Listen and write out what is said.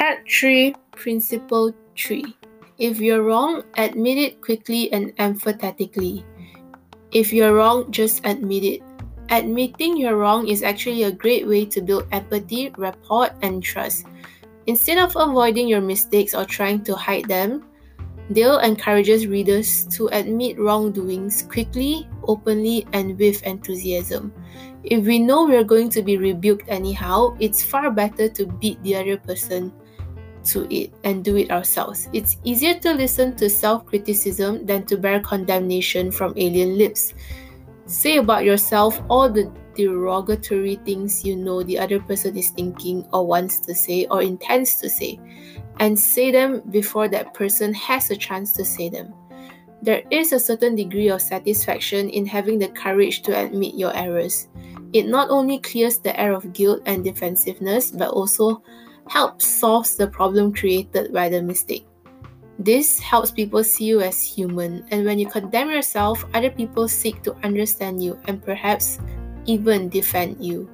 Part 3 Principle 3 If you're wrong, admit it quickly and emphatically. If you're wrong, just admit it. Admitting you're wrong is actually a great way to build empathy, rapport, and trust. Instead of avoiding your mistakes or trying to hide them, Dale encourages readers to admit wrongdoings quickly, openly, and with enthusiasm. If we know we're going to be rebuked anyhow, it's far better to beat the other person to it and do it ourselves. It's easier to listen to self criticism than to bear condemnation from alien lips. Say about yourself all the derogatory things you know the other person is thinking or wants to say or intends to say, and say them before that person has a chance to say them. There is a certain degree of satisfaction in having the courage to admit your errors. It not only clears the air of guilt and defensiveness, but also helps solves the problem created by the mistake. This helps people see you as human, and when you condemn yourself, other people seek to understand you and perhaps even defend you.